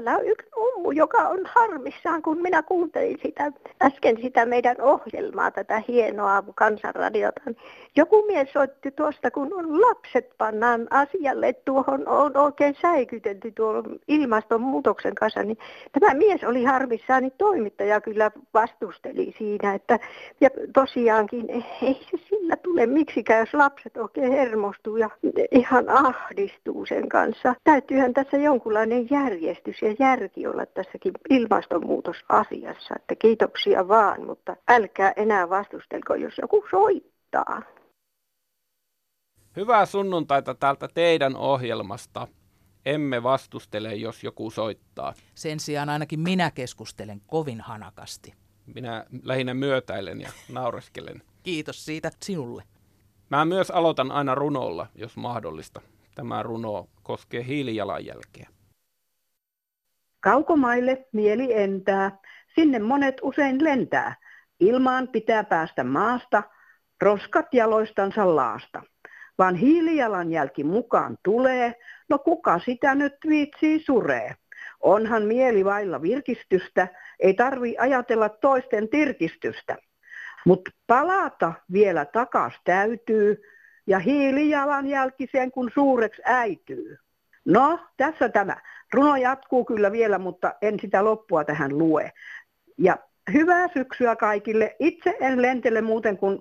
No, täällä on mummu, joka on harmissaan, kun minä kuuntelin sitä, äsken sitä meidän ohjelmaa, tätä hienoa kansanradiota. Joku mies soitti tuosta, kun lapset pannaan asialle, että tuohon on oikein säikytetty tuon ilmastonmuutoksen kanssa. Niin tämä mies oli harmissaan, niin toimittaja kyllä vastusteli siinä, että ja tosiaankin ei se sillä tule miksikään, jos lapset oikein hermostuu ja ihan ahdistuu sen kanssa. Täytyyhän tässä jonkunlainen järjestys ja järki olla tässäkin ilmastonmuutosasiassa. Että kiitoksia vaan, mutta älkää enää vastustelko, jos joku soittaa. Hyvää sunnuntaita täältä teidän ohjelmasta. Emme vastustele, jos joku soittaa. Sen sijaan ainakin minä keskustelen kovin hanakasti. Minä lähinnä myötäilen ja naureskelen. Kiitos siitä sinulle. Mä myös aloitan aina runolla, jos mahdollista. Tämä runo koskee hiilijalanjälkeä. Kaukomaille mieli entää, sinne monet usein lentää. Ilmaan pitää päästä maasta, roskat jaloistansa laasta. Vaan hiilijalanjälki mukaan tulee, no kuka sitä nyt viitsii suree. Onhan mieli vailla virkistystä, ei tarvi ajatella toisten tirkistystä. Mutta palata vielä takas täytyy ja hiilijalanjälkiseen kun suureksi äityy. No, tässä tämä. Runo jatkuu kyllä vielä, mutta en sitä loppua tähän lue. Ja hyvää syksyä kaikille. Itse en lentele muuten kuin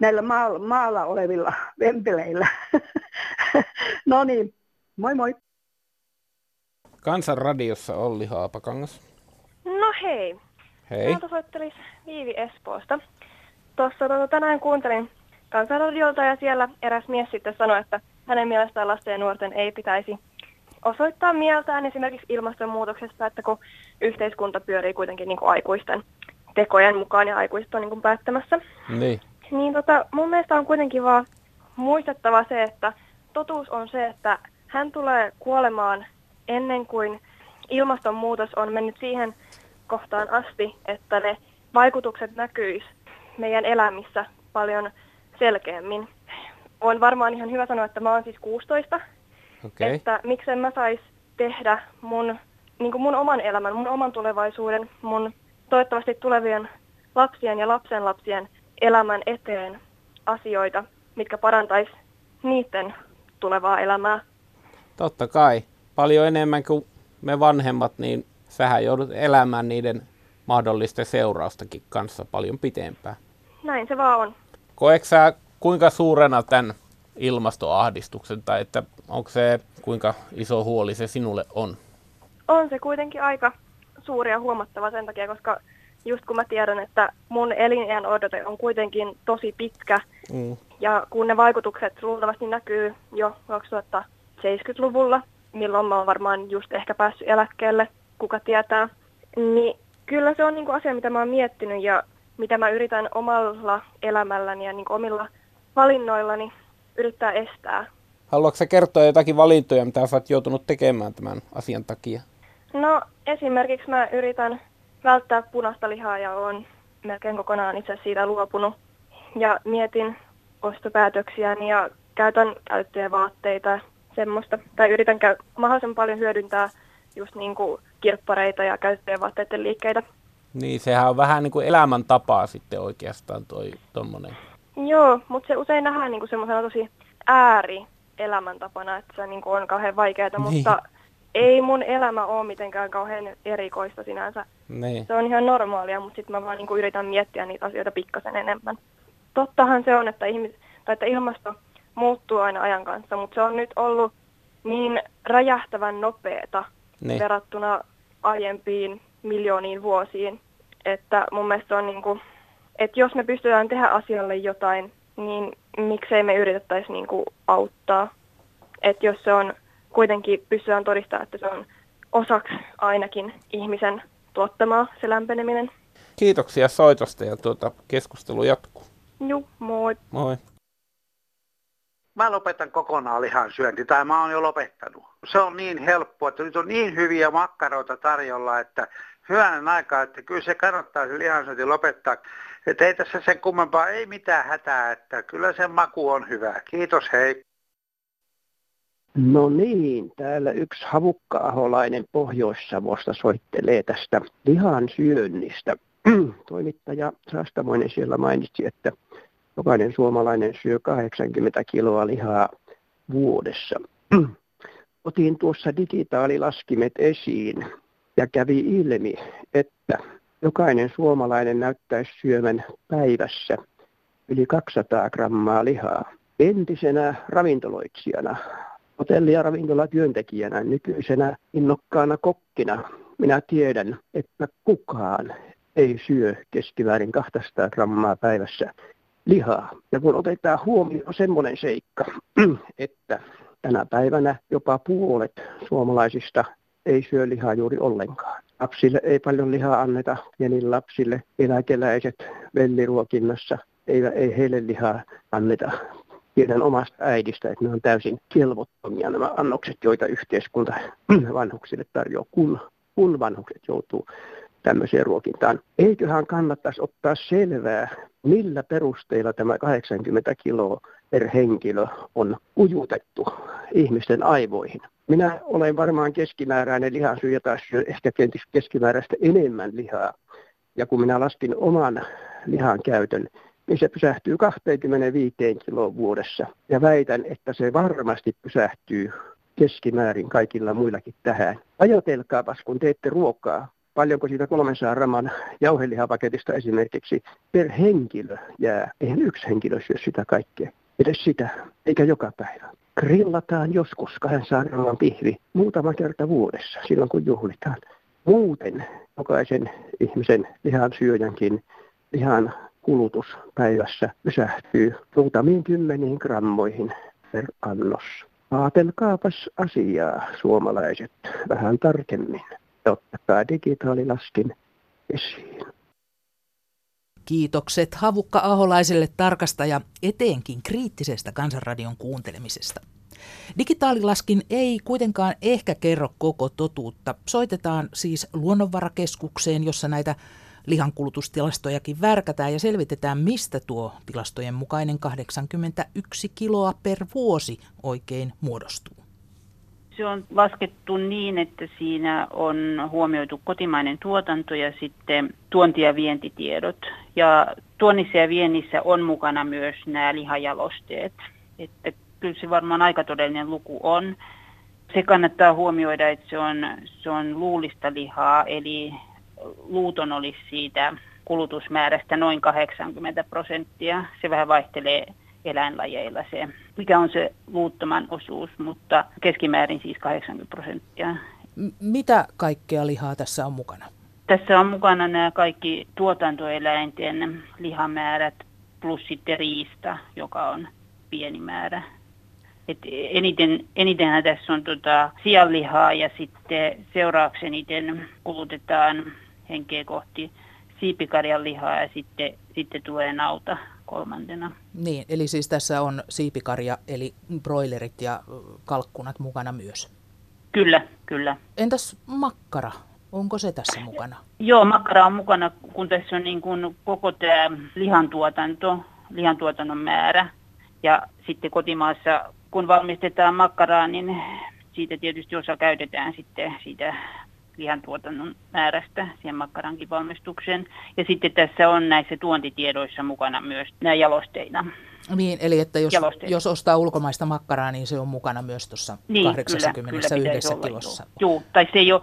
näillä maalla, maalla olevilla vempeleillä. no niin, moi moi. Kansanradiossa Olli Haapakangas. No hei. Hei. Mä soittelis Viivi Espoosta. Tuossa tota, tänään kuuntelin Kansanradiolta ja siellä eräs mies sitten sanoi, että hänen mielestään lasten ja nuorten ei pitäisi osoittaa mieltään esimerkiksi ilmastonmuutoksesta, että kun yhteiskunta pyörii kuitenkin niin kuin aikuisten tekojen mukaan ja aikuiset on niin kuin päättämässä. Niin. Niin tota, mun mielestä on kuitenkin vaan muistettava se, että totuus on se, että hän tulee kuolemaan ennen kuin ilmastonmuutos on mennyt siihen kohtaan asti, että ne vaikutukset näkyis meidän elämissä paljon selkeämmin. On varmaan ihan hyvä sanoa, että mä oon siis 16, Okay. että miksen mä sais tehdä mun, niin mun oman elämän, mun oman tulevaisuuden, mun toivottavasti tulevien lapsien ja lapsenlapsien elämän eteen asioita, mitkä parantais niiden tulevaa elämää. Totta kai. Paljon enemmän kuin me vanhemmat, niin sähän joudut elämään niiden mahdollisten seuraustakin kanssa paljon pitempään. Näin se vaan on. Koetko sä kuinka suurena tämän ilmastoahdistuksen, tai että onko se kuinka iso huoli se sinulle on? On se kuitenkin aika suuri ja huomattava sen takia, koska just kun mä tiedän, että mun elinjään odote on kuitenkin tosi pitkä, Mm. ja kun ne vaikutukset luultavasti näkyy jo 2070-luvulla, milloin mä oon varmaan just ehkä päässyt eläkkeelle, kuka tietää, niin kyllä se on niin kuin asia, mitä mä oon miettinyt ja mitä mä yritän omalla elämälläni ja niin kuin omilla valinnoillani yrittää estää. Haluatko sä kertoa jotakin valintoja, mitä sä oot joutunut tekemään tämän asian takia? No esimerkiksi mä yritän välttää punaista lihaa ja on melkein kokonaan itse siitä luopunut. Ja mietin ostopäätöksiäni ja käytän käyttöjä vaatteita semmoista. Tai yritän käy- mahdollisimman paljon hyödyntää just niin kuin kirppareita ja käyttöjen vaatteiden liikkeitä. Niin, sehän on vähän niin kuin elämäntapaa sitten oikeastaan toi tommonen. Joo, mutta se usein nähdään niin kuin semmoisena tosi ääri elämäntapana, että se niin kuin on kauhean vaikeaa, Niin. mutta ei mun elämä ole mitenkään kauhean erikoista sinänsä. Niin. Se on ihan normaalia, mutta sitten mä vaan niin kuin yritän miettiä niitä asioita pikkasen enemmän. Tottahan se on, että, ihmis, tai että ilmasto muuttuu aina ajan kanssa, mutta se on nyt ollut niin räjähtävän nopeeta Niin. verrattuna aiempiin miljooniin vuosiin, että mun mielestä se on niin kuin, että jos me pystytään tehdä asialle jotain, niin miksei me yritettäisi niin kuin auttaa. Että jos se on kuitenkin pystytään todistamaan, että se on osaksi ainakin ihmisen tuottamaa se lämpeneminen. Kiitoksia soitosta ja tuota, keskustelu jatkuu. Juu, moi. Moi. Mä lopetan kokonaan lihan syönti, tai mä oon jo lopettanut. Se on niin helppoa, että nyt on niin hyviä makkaroita tarjolla, että hyvänen aikaa, että kyllä se kannattaa se lihansyönti lopettaa. Että ei tässä sen kummempaa, ei mitään hätää, että kyllä sen maku on hyvä. Kiitos, hei. No niin, täällä yksi havukka-aholainen Pohjois-Savosta soittelee tästä lihan syönnistä. Toimittaja Saastamoinen siellä mainitsi, että jokainen suomalainen syö 80 kiloa lihaa vuodessa. Otin tuossa digitaalilaskimet esiin ja kävi ilmi, että jokainen suomalainen näyttäisi syömän päivässä yli 200 grammaa lihaa. Entisenä ravintoloitsijana, hotelli- ja ravintolatyöntekijänä, nykyisenä innokkaana kokkina, minä tiedän, että kukaan ei syö keskimäärin 200 grammaa päivässä lihaa. Ja kun otetaan huomioon semmoinen seikka, että tänä päivänä jopa puolet suomalaisista ei syö lihaa juuri ollenkaan. Lapsille ei paljon lihaa anneta, pienille lapsille, eläkeläiset velliruokinnassa, ei, ei heille lihaa anneta. Tiedän omasta äidistä, että ne on täysin kelvottomia nämä annokset, joita yhteiskunta vanhuksille tarjoaa, kun, kun vanhukset joutuu tämmöiseen ruokintaan. Eiköhän kannattaisi ottaa selvää, millä perusteilla tämä 80 kiloa per henkilö on ujutettu ihmisten aivoihin. Minä olen varmaan keskimääräinen lihansyöjä tai ehkä kenties keskimääräistä enemmän lihaa. Ja kun minä laskin oman lihan käytön, niin se pysähtyy 25 kiloa vuodessa. Ja väitän, että se varmasti pysähtyy keskimäärin kaikilla muillakin tähän. Ajatelkaapas, kun teette ruokaa, paljonko siitä 300 raman jauhelihapaketista esimerkiksi per henkilö jää. Eihän yksi henkilö syö sitä kaikkea. Edes sitä, eikä joka päivä. Grillataan joskus 200 gramman pihvi muutama kerta vuodessa, silloin kun juhlitaan. Muuten jokaisen ihmisen lihan syöjänkin lihan kulutus päivässä pysähtyy muutamiin kymmeniin grammoihin per annos. Aatelkaapas asiaa, suomalaiset, vähän tarkemmin ottakaa digitaalilaskin esiin. Kiitokset Havukka Aholaiselle tarkastaja etenkin kriittisestä kansanradion kuuntelemisesta. Digitaalilaskin ei kuitenkaan ehkä kerro koko totuutta. Soitetaan siis luonnonvarakeskukseen, jossa näitä lihankulutustilastojakin värkätään ja selvitetään, mistä tuo tilastojen mukainen 81 kiloa per vuosi oikein muodostuu. Se on laskettu niin, että siinä on huomioitu kotimainen tuotanto ja sitten tuonti- ja vientitiedot. Ja tuonnissa ja viennissä on mukana myös nämä lihajalosteet. Että kyllä se varmaan aika todellinen luku on. Se kannattaa huomioida, että se on, se on luulista lihaa, eli luuton olisi siitä kulutusmäärästä noin 80 prosenttia. Se vähän vaihtelee eläinlajeilla se, mikä on se luuttoman osuus, mutta keskimäärin siis 80 prosenttia. M- mitä kaikkea lihaa tässä on mukana? Tässä on mukana nämä kaikki tuotantoeläinten lihamäärät plus sitten riista, joka on pieni määrä. Et eniten, enitenhän tässä on tota sianlihaa ja sitten seuraavaksi eniten kulutetaan henkeä kohti siipikarjan lihaa ja sitten, sitten tulee nauta kolmantena. Niin, eli siis tässä on siipikarja, eli broilerit ja kalkkunat mukana myös. Kyllä, kyllä. Entäs makkara? Onko se tässä mukana? Joo, makkara on mukana, kun tässä on niin kuin koko tämä lihantuotanto, lihantuotannon määrä. Ja sitten kotimaassa, kun valmistetaan makkaraa, niin siitä tietysti osa käytetään sitten siitä lihantuotannon määrästä siihen makkarankin valmistukseen. Ja sitten tässä on näissä tuontitiedoissa mukana myös nämä jalosteina. Niin, eli että jos, jos ostaa ulkomaista makkaraa, niin se on mukana myös tuossa niin, 81 kyllä, kyllä kilossa. Joo. tai se, jo,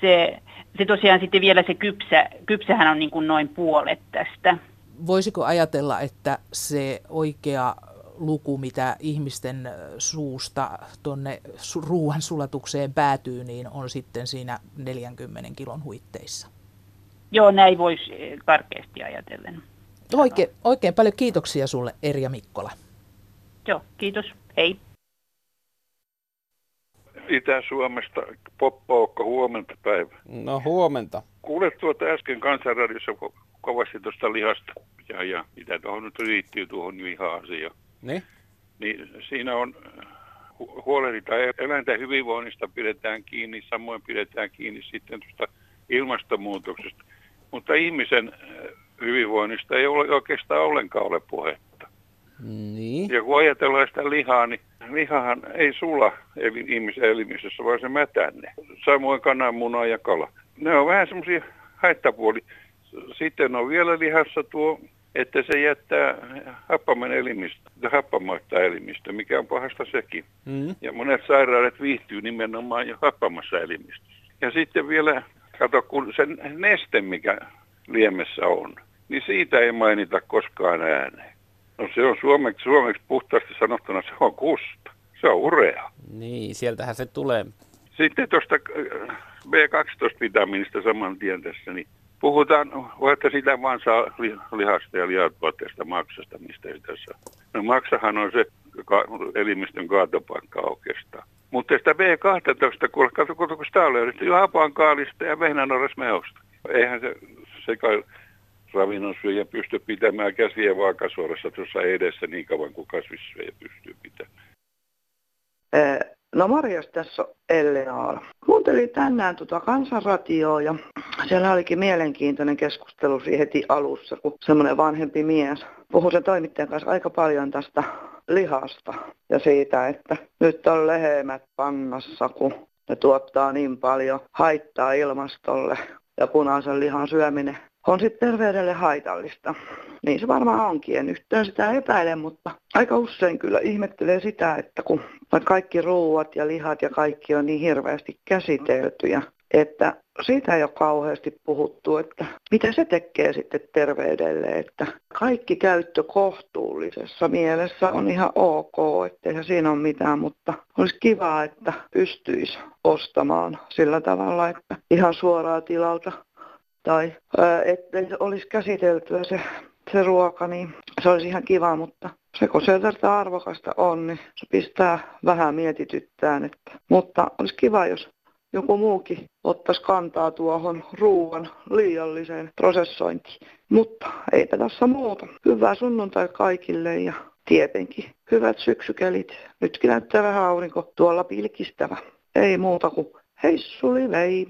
se, se tosiaan sitten vielä se kypsä, kypsähän on niin kuin noin puolet tästä. Voisiko ajatella, että se oikea luku, mitä ihmisten suusta tuonne ruoan sulatukseen päätyy, niin on sitten siinä 40 kilon huitteissa. Joo, näin voisi karkeasti ajatellen. Oikein, oikein paljon kiitoksia sulle Erja Mikkola. Joo, kiitos. Hei. Itä-Suomesta Poppaukka, huomenta päivä. No huomenta. Kuulet tuota äsken kansanradiossa kovasti tuosta lihasta ja, ja mitä tuohon nyt liittyy tuohon liha-asiaan. Niin? Niin siinä on huolehditaan eläinten hyvinvoinnista, pidetään kiinni, samoin pidetään kiinni sitten tuosta ilmastonmuutoksesta. Mutta ihmisen äh, hyvinvoinnista ei ole oikeastaan ollenkaan ole puhetta. Niin. Ja kun ajatellaan sitä lihaa, niin lihahan ei sula ihmisen elimistössä, vaan se mätänne. Samoin kananmuna ja kala. Ne on vähän semmoisia haittapuoli. Sitten on vielä lihassa tuo, että se jättää happaman elimistö, happamaista elimistö, mikä on pahasta sekin. Mm. Ja monet sairaudet viihtyy nimenomaan jo happamassa elimistössä. Ja sitten vielä, kato, kun se neste, mikä liemessä on, niin siitä ei mainita koskaan ääneen. No se on suomeksi, suomeksi puhtaasti sanottuna, se on kusta. Se on urea. Niin, sieltähän se tulee. Sitten tuosta äh, B12-vitamiinista saman tien tässä, niin puhutaan, että sitä vaan saa lihasta ja lihatuotteesta maksasta, mistä ei tässä No maksahan on se elimistön kaatopaikka oikeastaan. Mutta sitä B12, kun, katso, kun sitä on löydetty jo kaalista ja vehnänorasmehosta. Eihän se, se kai ravinnon syöjä pysty pitämään käsiä vaakasuorassa tuossa edessä niin kauan kuin kasvissyöjä pystyy pitämään. No Marjas tässä on Ellenaala. Kuuntelin tänään tuota kansanratioa ja siellä olikin mielenkiintoinen keskustelu heti alussa, kun semmoinen vanhempi mies puhui sen toimittajan kanssa aika paljon tästä lihasta ja siitä, että nyt on lehemät pannassa, kun ne tuottaa niin paljon haittaa ilmastolle ja punaisen lihan syöminen on sitten terveydelle haitallista. Niin se varmaan onkin, en yhtään sitä epäile, mutta aika usein kyllä ihmettelee sitä, että kun kaikki ruuat ja lihat ja kaikki on niin hirveästi käsiteltyjä, että siitä ei ole kauheasti puhuttu, että mitä se tekee sitten terveydelle, että kaikki käyttö kohtuullisessa mielessä on ihan ok, ettei siinä ole mitään, mutta olisi kiva, että pystyisi ostamaan sillä tavalla, että ihan suoraa tilalta tai että olisi käsiteltyä se, se ruoka, niin se olisi ihan kiva, mutta se kun se tästä arvokasta on, niin se pistää vähän mietityttään. Että, mutta olisi kiva, jos joku muukin ottaisi kantaa tuohon ruoan liialliseen prosessointiin. Mutta eipä tässä muuta. Hyvää sunnuntai kaikille ja tietenkin hyvät syksykelit. Nytkin näyttää vähän aurinko tuolla pilkistävä. Ei muuta kuin heissuli vei.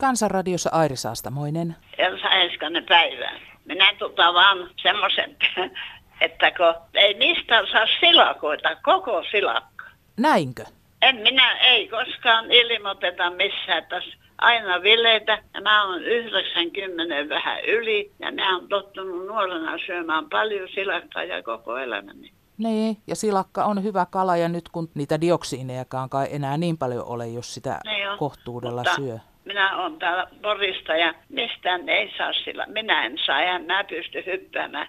Kansanradiossa Airi Saastamoinen. Elsa Enskanen päivä. Minä tota vaan semmoisen, että kun ei mistään saa silakoita, koko silakka. Näinkö? En minä, ei koskaan ilmoiteta missään, että aina vileitä. Ja mä oon 90 vähän yli ja mä oon tottunut nuorena syömään paljon silakkaa ja koko elämäni. Niin, ja silakka on hyvä kala ja nyt kun niitä dioksiinejakaan kai enää niin paljon ole, jos sitä niin kohtuudella mutta syö minä olen täällä Porista ja mistään ei saa sillä. Minä en saa ja mä pysty hyppäämään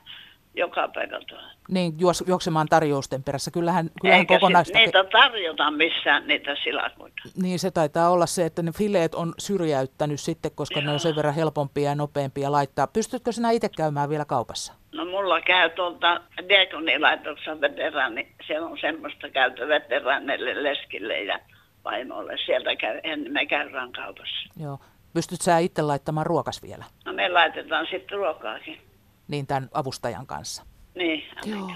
joka paikalta. Niin, juos, juoksemaan tarjousten perässä. Kyllähän, kyllähän Eikä kokonaista... niitä tarjota missään niitä silakoita. Niin, se taitaa olla se, että ne fileet on syrjäyttänyt sitten, koska Joo. ne on sen verran helpompia ja nopeampia laittaa. Pystytkö sinä itse käymään vielä kaupassa? No mulla käy tuolta diakonilaitoksen veteraani. Siellä on semmoista käytö veteraanille leskille ja vaimolle. Sieltä käy, en, me käydään kaupassa. Joo. Pystyt sä itse laittamaan ruokas vielä? No me laitetaan sitten ruokaakin. Niin tämän avustajan kanssa? Niin, Joo.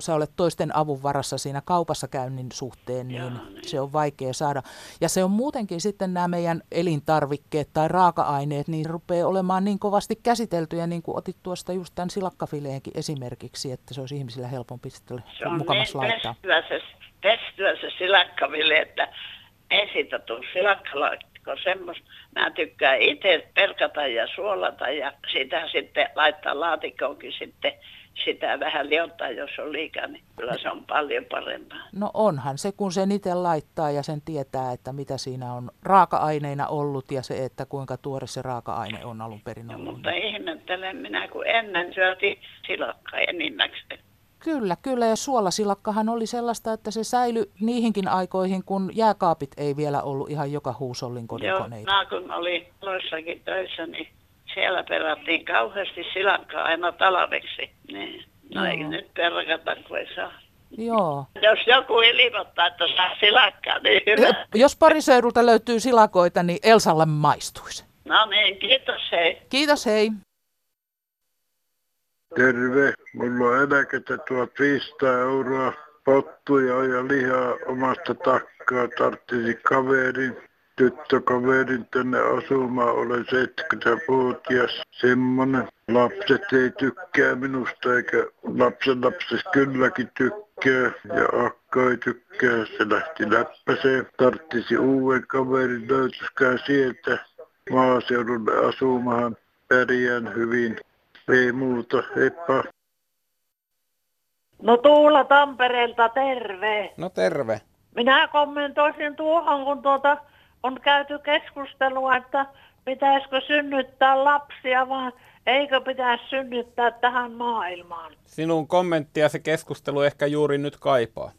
Sä olet toisten avun varassa siinä kaupassa käynnin suhteen, niin, Joo, niin se on vaikea saada. Ja se on muutenkin sitten nämä meidän elintarvikkeet tai raaka-aineet, niin rupeaa olemaan niin kovasti käsiteltyjä, niin kuin otit tuosta just tämän silakkafileenkin esimerkiksi, että se olisi ihmisillä helpompi sitten mukamas niin laittaa. Se pestyä se silakkaville, että ei siitä tule silakkalaatikko semmoista. Mä tykkään itse perkata ja suolata ja sitä sitten laittaa laatikkoonkin sitten sitä vähän liottaa, jos on liikaa, niin kyllä se on paljon parempaa. No onhan se, kun sen itse laittaa ja sen tietää, että mitä siinä on raaka-aineina ollut ja se, että kuinka tuore se raaka-aine on alun perin ollut. No, mutta ihmettelen minä, kun ennen syötiin silakkaa enimmäkseen. Kyllä, kyllä. Ja suolasilakkahan oli sellaista, että se säilyi niihinkin aikoihin, kun jääkaapit ei vielä ollut ihan joka huusollin kodikoneita. Joo, kun oli loissakin töissä, niin siellä perattiin kauheasti silakkaa aina talveksi. Niin. No Joo. ei nyt perkata, kun ei saa. Joo. Jos joku ilmoittaa, että saa silakkaa, niin hyvä. Jos pariseudulta löytyy silakoita, niin Elsalle maistuisi. No niin, kiitos hei. Kiitos hei. Terve, mulla on eläkettä 1500 euroa pottuja ja lihaa omasta takkaa, tarttisi kaverin. tyttökaverin tänne asumaan, olen 70-vuotias. Semmonen. Lapset ei tykkää minusta eikä lapsen lapset kylläkin tykkää ja akka ei tykkää. Se lähti läppäseen. Tarttisi uuden kaverin, löytyskää sieltä maaseudulle asumaan. Pärjään hyvin. Ei muuta, heippa. No Tuula Tampereelta, terve. No terve. Minä kommentoisin tuohon, kun tuota on käyty keskustelua, että pitäisikö synnyttää lapsia vai eikö pitäisi synnyttää tähän maailmaan. Sinun kommentti ja se keskustelu ehkä juuri nyt kaipaa.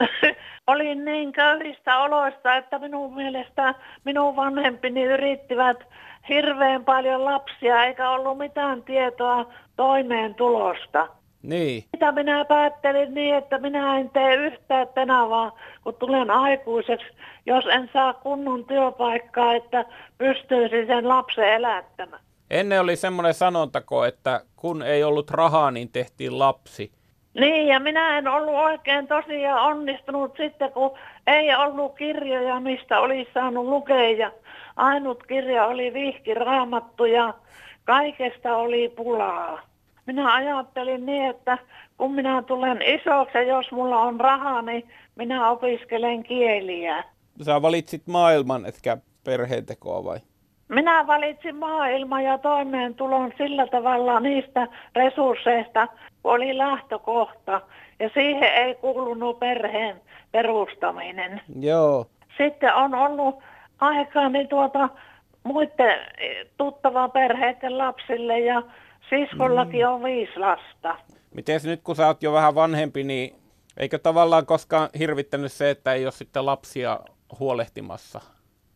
Olin niin köyhistä oloista, että minun mielestä minun vanhempini yrittivät hirveän paljon lapsia, eikä ollut mitään tietoa toimeentulosta. Niin. Mitä minä päättelin niin, että minä en tee yhtään tänä vaan, kun tulen aikuiseksi, jos en saa kunnon työpaikkaa, että pystyisin sen lapsen elättämään. Ennen oli semmoinen sanontako, että kun ei ollut rahaa, niin tehtiin lapsi. Niin, ja minä en ollut oikein tosiaan onnistunut sitten, kun ei ollut kirjoja, mistä olisi saanut lukea. Ainut kirja oli vihki raamattu ja kaikesta oli pulaa. Minä ajattelin niin, että kun minä tulen isoksi ja jos mulla on rahaa, niin minä opiskelen kieliä. Sä valitsit maailman, etkä perheentekoa vai? Minä valitsin maailman ja toimeentulon sillä tavalla niistä resursseista, kun oli lähtökohta. Ja siihen ei kuulunut perheen perustaminen. Joo. Sitten on ollut aikaa niin tuota, muiden tuttavan perheiden lapsille ja siskollakin mm. on viisi lasta. Miten nyt kun sä oot jo vähän vanhempi, niin eikö tavallaan koskaan hirvittänyt se, että ei ole sitten lapsia huolehtimassa?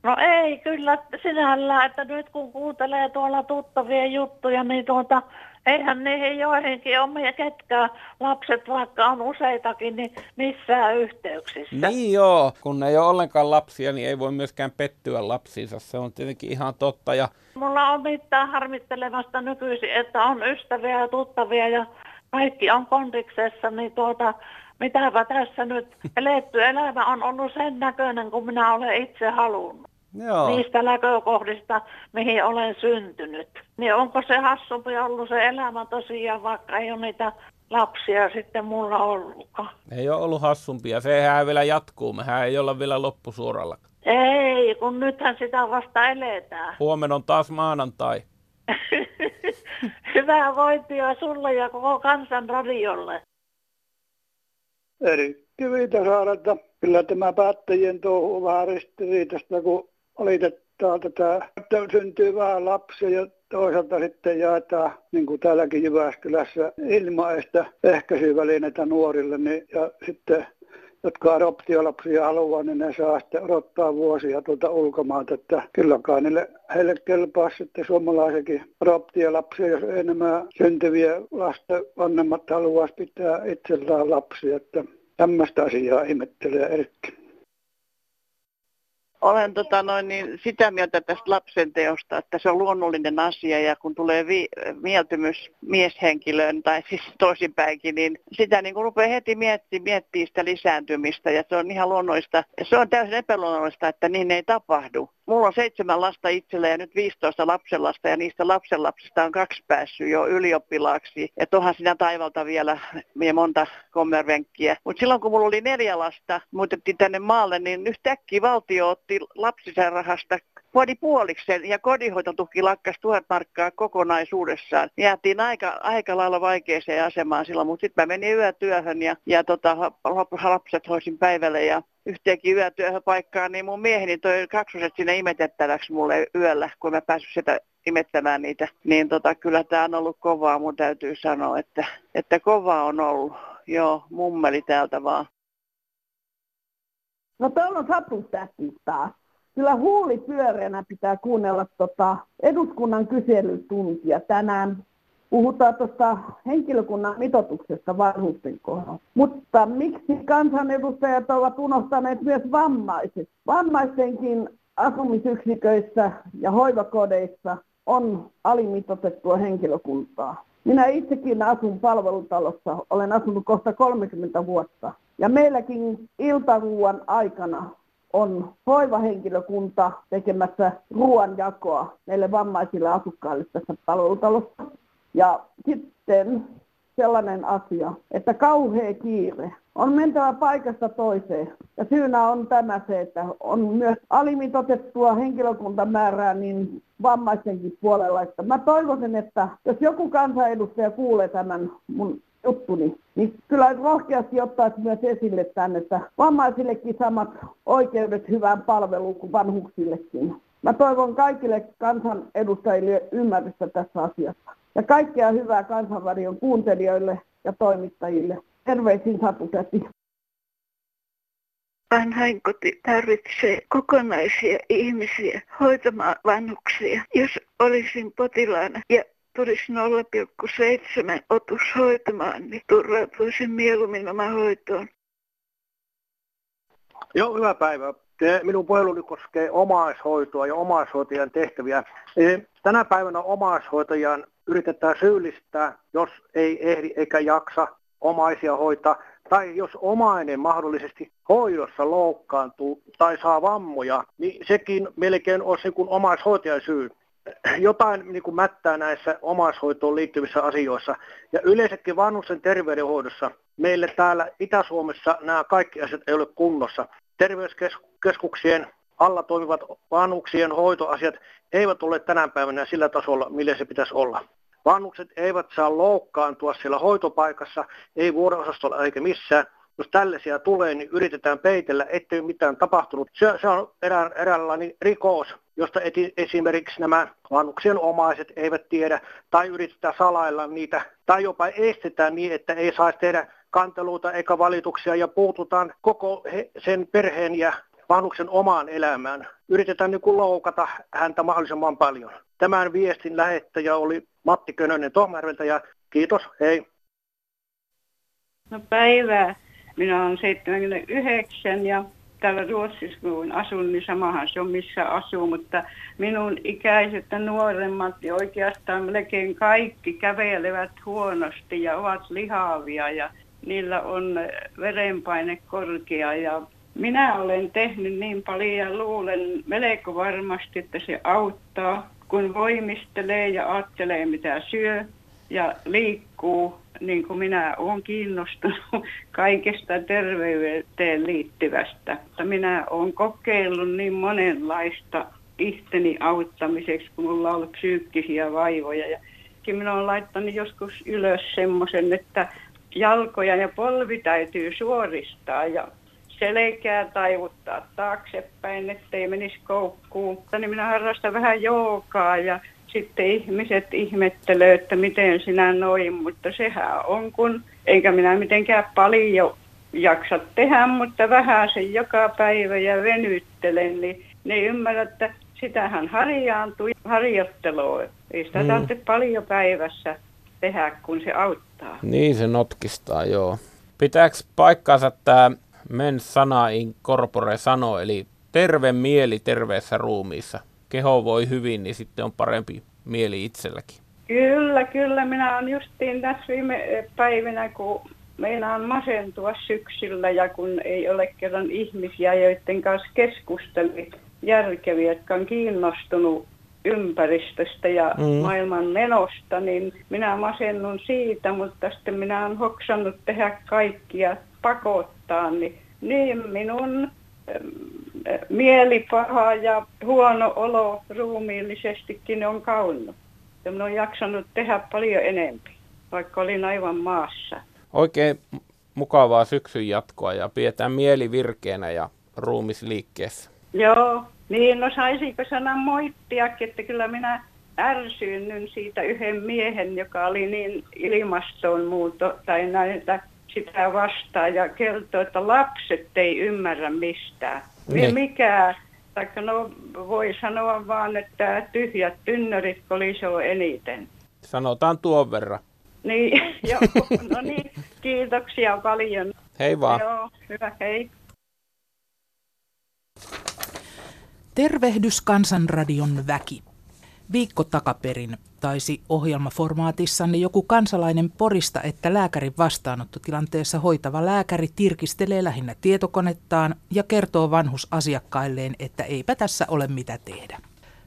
No ei kyllä sinällään, että nyt kun kuuntelee tuolla tuttavien juttuja, niin tuota, eihän niihin joihinkin ole meidän ketkään lapset, vaikka on useitakin, niin missään yhteyksissä. Niin joo, kun ei ole ollenkaan lapsia, niin ei voi myöskään pettyä lapsiinsa, se on tietenkin ihan totta. Ja... Mulla on mitään harmittelevasta nykyisin, että on ystäviä ja tuttavia ja kaikki on kondiksessa, niin tuota, mitäpä tässä nyt eletty elämä on ollut sen näköinen, kun minä olen itse halunnut. Joo. Niistä näkökohdista, mihin olen syntynyt. Niin onko se hassumpi ollut se elämä tosiaan, vaikka ei ole niitä lapsia sitten mulla ollutkaan. Ei ole ollut hassumpia, sehän vielä jatkuu, mehän ei olla vielä loppusuoralla. Ei, kun nythän sitä vasta eletään. Huomenna on taas maanantai. Hyvää vointia sulle ja koko kansan radiolle. Erikki Viitasaarelta. Kyllä tämä päättäjien touhu on vähän ristiriitasta, kun valitetaan tätä, että syntyy vähän lapsia ja toisaalta sitten jaetaan, niin kuin täälläkin Jyväskylässä, ilmaista ehkäisyvälineitä nuorille, niin, ja sitten jotka adoptiolapsia haluaa, niin ne saa sitten odottaa vuosia tuolta ulkomailta, että kyllä kai niille, heille kelpaa sitten suomalaisenkin adoptiolapsia, jos enemmän syntyviä lasten vanhemmat haluaisi pitää itsellään lapsia, että tämmöistä asiaa ihmettelee Erkki olen tota noin, niin sitä mieltä tästä lapsen teosta, että se on luonnollinen asia ja kun tulee vi- mieltymys mieshenkilöön tai siis toisinpäinkin, niin sitä niin kuin rupeaa heti miettimään, miettimään sitä lisääntymistä ja se on ihan luonnollista. Se on täysin epäluonnollista, että niin ei tapahdu. Mulla on seitsemän lasta itsellä ja nyt 15 lapsenlasta ja niistä lapsenlapsista on kaksi päässyt jo ylioppilaaksi. Ja onhan siinä taivalta vielä ja monta kommervenkkiä. Mutta silloin kun mulla oli neljä lasta, muutettiin tänne maalle, niin yhtäkkiä valtio otti lapsisairahasta vuodi puoliksen ja kodinhoitotuki lakkas tuhat markkaa kokonaisuudessaan. Jäätiin aika, aika lailla vaikeaseen asemaan silloin, mutta sitten mä menin yötyöhön ja, ja tota, lapset hoisin päivälle ja yhteenkin yötyöhön paikkaan, niin mun mieheni toi kaksoset sinne imetettäväksi mulle yöllä, kun mä päässyt sitä imettämään niitä. Niin tota, kyllä tämä on ollut kovaa, mun täytyy sanoa, että, että kovaa on ollut. Joo, mummeli täältä vaan. No täällä on Sapustähti taas. Kyllä huuli pyöreänä pitää kuunnella tota eduskunnan kyselytuntia tänään. Puhutaan tuosta henkilökunnan mitoituksesta vanhusten kohdalla. Mutta miksi kansanedustajat ovat unohtaneet myös vammaiset? Vammaistenkin asumisyksiköissä ja hoivakodeissa on alimitoitettua henkilökuntaa. Minä itsekin asun palvelutalossa, olen asunut kohta 30 vuotta. Ja meilläkin iltaruuan aikana on hoivahenkilökunta tekemässä ruoanjakoa näille vammaisille asukkaille tässä palvelutalossa. Ja sitten sellainen asia, että kauhea kiire. On mentävä paikasta toiseen. Ja syynä on tämä se, että on myös alimitotettua henkilökuntamäärää niin vammaisenkin puolella. Että mä toivoisin, että jos joku kansanedustaja kuulee tämän mun juttuni, niin kyllä rohkeasti ottaisi myös esille tämän, että vammaisillekin samat oikeudet hyvään palveluun kuin vanhuksillekin. Mä toivon kaikille kansanedustajille ymmärrystä tässä asiassa. Ja kaikkea hyvää Kansanradion kuuntelijoille ja toimittajille. Terveisin Satu Säti. Vanhainkoti tarvitsee kokonaisia ihmisiä hoitamaan vanhuksia. Jos olisin potilaana ja tulisi 0,7 otus hoitamaan, niin turvautuisin mieluummin omaan hoitoon. Joo, hyvää päivää. Minun puheluni koskee omaishoitoa ja omaishoitajan tehtäviä. Tänä päivänä omaishoitajan yritetään syyllistää, jos ei ehdi eikä jaksa omaisia hoitaa, tai jos omainen mahdollisesti hoidossa loukkaantuu tai saa vammoja, niin sekin melkein on se kuin omaishoitajan syy. Jotain niin kuin mättää näissä omaishoitoon liittyvissä asioissa. Ja yleensäkin vanhusten terveydenhoidossa meille täällä Itä-Suomessa nämä kaikki asiat ei ole kunnossa. Terveyskeskuksien alla toimivat vanhuksien hoitoasiat eivät ole tänä päivänä sillä tasolla, millä se pitäisi olla. Vanhukset eivät saa loukkaantua siellä hoitopaikassa, ei vuorosastolla eikä missään. Jos tällaisia tulee, niin yritetään peitellä, ettei mitään tapahtunut. Se, se on erään, eräänlainen rikos, josta eti, esimerkiksi nämä vanhuksien omaiset eivät tiedä, tai yritetään salailla niitä, tai jopa estetään niin, että ei saisi tehdä kanteluita eikä valituksia, ja puututaan koko he, sen perheen ja vanhuksen omaan elämään. Yritetään niin loukata häntä mahdollisimman paljon. Tämän viestin lähettäjä oli Matti Könönen Tohmärveltä ja kiitos, hei. No päivää. Minä olen 79 ja täällä Ruotsissa kun asun, niin samahan se on missä asuu, mutta minun ikäiset ja nuoremmat ja oikeastaan melkein kaikki kävelevät huonosti ja ovat lihavia ja niillä on verenpaine korkea ja minä olen tehnyt niin paljon ja luulen melko varmasti, että se auttaa, kun voimistelee ja ajattelee mitä syö ja liikkuu, niin kuin minä olen kiinnostunut kaikesta terveyteen liittyvästä. Minä olen kokeillut niin monenlaista ihteni auttamiseksi, kun mulla on ollut psyykkisiä vaivoja. Ja minä olen laittanut joskus ylös semmoisen, että jalkoja ja polvi täytyy suoristaa ja selkää taivuttaa taaksepäin, ettei menisi koukkuun. Niin minä harrastan vähän joogaa ja sitten ihmiset ihmettelee, että miten sinä noin, mutta sehän on kun, eikä minä mitenkään paljon jaksa tehdä, mutta vähän sen joka päivä ja venyttelen, niin ne ymmärrät, että sitähän harjaantuu harjoittelua. Ei sitä mm. tarvitse paljon päivässä tehdä, kun se auttaa. Niin se notkistaa, joo. Pitääkö paikkaansa tämä mens sana in corpore sano, eli terve mieli terveessä ruumiissa. Keho voi hyvin, niin sitten on parempi mieli itselläkin. Kyllä, kyllä. Minä olen justiin tässä viime päivinä, kun meinaan masentua syksyllä ja kun ei ole kerran ihmisiä, joiden kanssa keskusteli järkeviä, jotka on kiinnostunut ympäristöstä ja mm. maailman menosta, niin minä masennun siitä, mutta sitten minä olen hoksannut tehdä kaikkia pakottaa, niin, niin minun mieli paha ja huono olo ruumiillisestikin on kaunnut. Ja minä olen jaksanut tehdä paljon enemmän, vaikka olin aivan maassa. Oikein mukavaa syksyn jatkoa ja pidetään mieli virkeänä ja ruumis liikkeessä. Joo, niin no saisiko sana moittia, että kyllä minä ärsynnyn siitä yhden miehen, joka oli niin ilmastonmuuto tai näitä sitä vastaan ja kertoo, että lapset ei ymmärrä mistään. Niin. Mikä, taikka no voi sanoa vaan, että tyhjät tynnyrit kolisoo eniten. Sanotaan tuon verran. Niin, joo, no niin, kiitoksia paljon. Hei vaan. Joo, hyvä, hei. Tervehdys Kansanradion väki. Viikko takaperin taisi ohjelmaformaatissanne joku kansalainen porista, että lääkärin vastaanottotilanteessa hoitava lääkäri tirkistelee lähinnä tietokonettaan ja kertoo vanhusasiakkailleen, että eipä tässä ole mitä tehdä.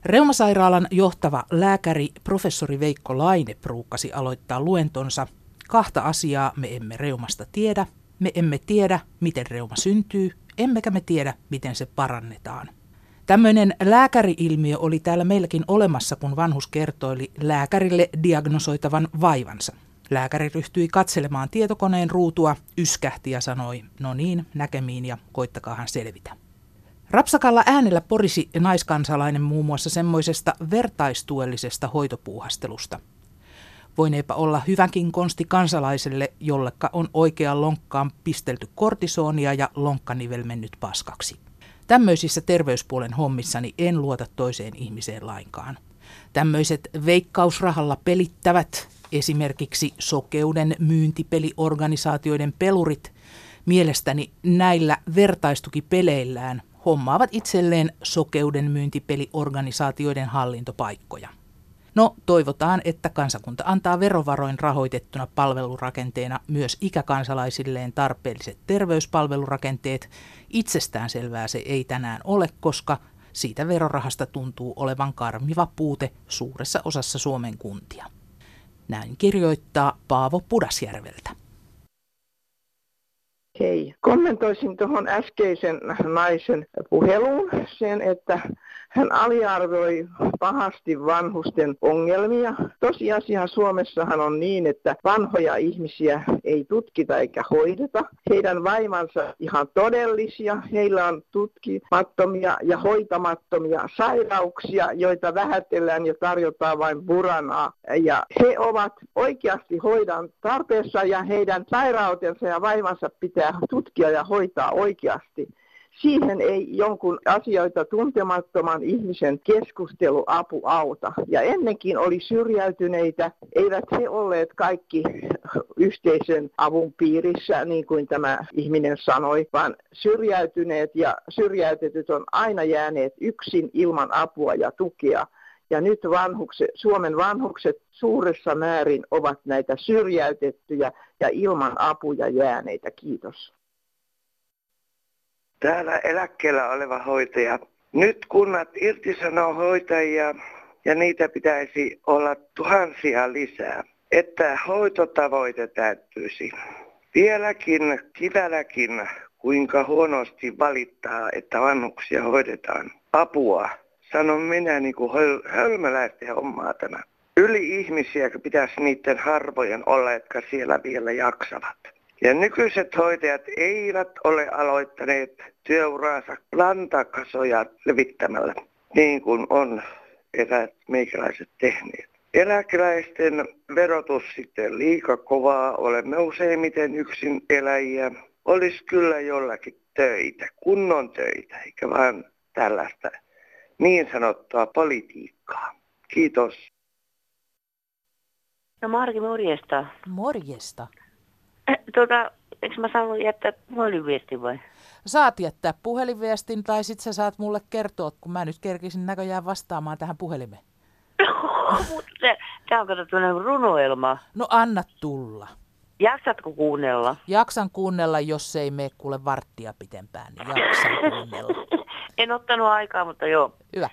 Reumasairaalan johtava lääkäri professori Veikko Laine pruukkasi aloittaa luentonsa. Kahta asiaa me emme reumasta tiedä. Me emme tiedä, miten reuma syntyy, emmekä me tiedä, miten se parannetaan. Tämmöinen lääkäriilmiö oli täällä meilläkin olemassa, kun vanhus kertoili lääkärille diagnosoitavan vaivansa. Lääkäri ryhtyi katselemaan tietokoneen ruutua, yskähti ja sanoi, no niin, näkemiin ja koittakaahan selvitä. Rapsakalla äänellä porisi naiskansalainen muun muassa semmoisesta vertaistuellisesta hoitopuuhastelusta. Voineepa olla hyvänkin konsti kansalaiselle, jollekka on oikean lonkkaan pistelty kortisonia ja lonkkanivel mennyt paskaksi. Tämmöisissä terveyspuolen hommissani en luota toiseen ihmiseen lainkaan. Tämmöiset veikkausrahalla pelittävät, esimerkiksi sokeuden myyntipeliorganisaatioiden pelurit, mielestäni näillä vertaistukipeleillään hommaavat itselleen sokeuden myyntipeliorganisaatioiden hallintopaikkoja. No, toivotaan, että kansakunta antaa verovaroin rahoitettuna palvelurakenteena myös ikäkansalaisilleen tarpeelliset terveyspalvelurakenteet. Itsestään selvää se ei tänään ole, koska siitä verorahasta tuntuu olevan karmiva puute suuressa osassa Suomen kuntia. Näin kirjoittaa Paavo Pudasjärveltä. Hei, kommentoisin tuohon äskeisen naisen puheluun sen, että hän aliarvioi pahasti vanhusten ongelmia. Tosiasiahan Suomessahan on niin, että vanhoja ihmisiä ei tutkita eikä hoideta. Heidän vaimansa ihan todellisia. Heillä on tutkimattomia ja hoitamattomia sairauksia, joita vähätellään ja tarjotaan vain buranaa. Ja he ovat oikeasti hoidan tarpeessa ja heidän sairautensa ja vaimansa pitää tutkia ja hoitaa oikeasti siihen ei jonkun asioita tuntemattoman ihmisen keskusteluapu auta. Ja ennenkin oli syrjäytyneitä, eivät he olleet kaikki yhteisön avun piirissä, niin kuin tämä ihminen sanoi, vaan syrjäytyneet ja syrjäytetyt on aina jääneet yksin ilman apua ja tukea. Ja nyt vanhukset, Suomen vanhukset suuressa määrin ovat näitä syrjäytettyjä ja ilman apuja jääneitä. Kiitos täällä eläkkeellä oleva hoitaja. Nyt kunnat irtisanoo hoitajia ja niitä pitäisi olla tuhansia lisää, että hoitotavoite täyttyisi. Vieläkin kivälläkin kuinka huonosti valittaa, että vannuksia hoidetaan. Apua, sanon minä niin kuin höl- hölmöläisten hommaa tämä. Yli ihmisiä pitäisi niiden harvojen olla, jotka siellä vielä jaksavat. Ja nykyiset hoitajat eivät ole aloittaneet työuraansa lantakasoja levittämällä, niin kuin on eräät meikäläiset tehneet. Eläkeläisten verotus sitten liika kovaa, olemme useimmiten yksin eläjiä. Olisi kyllä jollakin töitä, kunnon töitä, eikä vaan tällaista niin sanottua politiikkaa. Kiitos. No Marki, morjesta. Morjesta. Eh, tota, eikö mä saanut jättää puhelinviestin vai? Saat jättää puhelinviestin tai sit sä saat mulle kertoa, kun mä nyt kerkisin näköjään vastaamaan tähän puhelimeen. Tämä on kato runoelma. No anna tulla. Jaksatko kuunnella? Jaksan kuunnella, jos ei mene kuule varttia pitempään, niin jaksan kuunnella. en ottanut aikaa, mutta joo. Hyvä.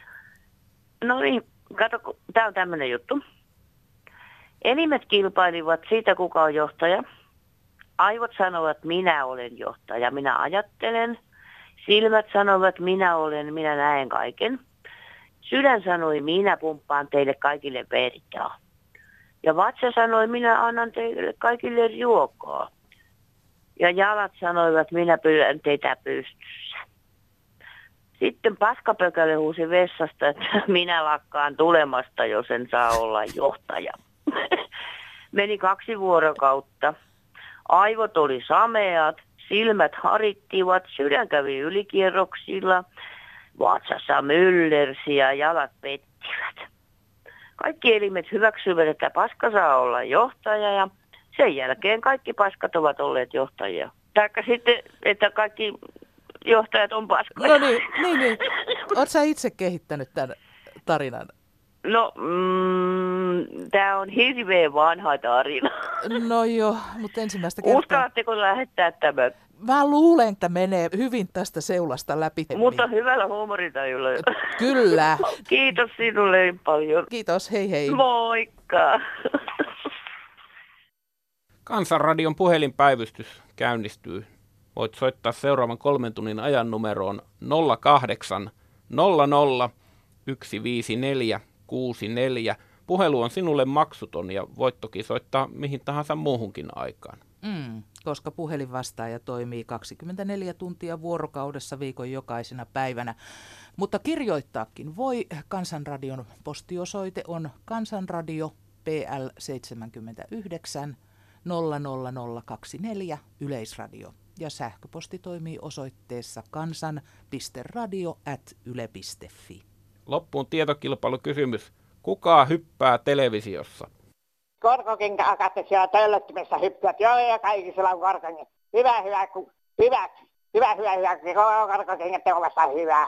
No niin, kato, tämä on tämmöinen juttu. Enimet kilpailivat siitä, kuka on johtaja – Aivot sanovat, minä olen johtaja, minä ajattelen. Silmät sanovat, minä olen, minä näen kaiken. Sydän sanoi, minä pumppaan teille kaikille vertaa. Ja vatsa sanoi, minä annan teille kaikille ruokaa. Ja jalat sanoivat, minä pyydän teitä pystyssä. Sitten paskapökäle huusi vessasta, että minä lakkaan tulemasta, jos en saa olla johtaja. Meni kaksi vuorokautta. Aivot oli sameat, silmät harittivat, sydän kävi ylikierroksilla, vatsassa myllersi ja jalat pettivät. Kaikki elimet hyväksyivät, että paska saa olla johtaja ja sen jälkeen kaikki paskat ovat olleet johtajia. Taikka sitten, että kaikki johtajat on paskoja. No niin, niin, niin. Oletko sä itse kehittänyt tämän tarinan? No, mm, tämä on hirveän vanha tarina. No joo, mutta ensimmäistä kertaa. Uskallatteko lähettää tämän? Mä luulen, että menee hyvin tästä seulasta läpi. Mutta hyvällä huumoritajulla. Kyllä. Kiitos sinulle paljon. Kiitos, hei hei. Moikka. Kansanradion puhelinpäivystys käynnistyy. Voit soittaa seuraavan kolmen tunnin ajan numeroon 08 00 154 64. Puhelu on sinulle maksuton ja voit toki soittaa mihin tahansa muuhunkin aikaan. Mm, koska puhelinvastaaja toimii 24 tuntia vuorokaudessa viikon jokaisena päivänä. Mutta kirjoittaakin voi. Kansanradion postiosoite on kansanradio PL 79 00024 Yleisradio ja sähköposti toimii osoitteessa kansan.radio.yle.fi. Loppuun tietokilpailukysymys. Kuka hyppää televisiossa? Korkokenkä akatte siellä töllöttimessä hyppyät. Joo, ja kaikki siellä on korkokengät. Hyvä, hyvä, ku, hyvä, hyvä, hyvä, hyvä. Korkokengät ovat hyvää.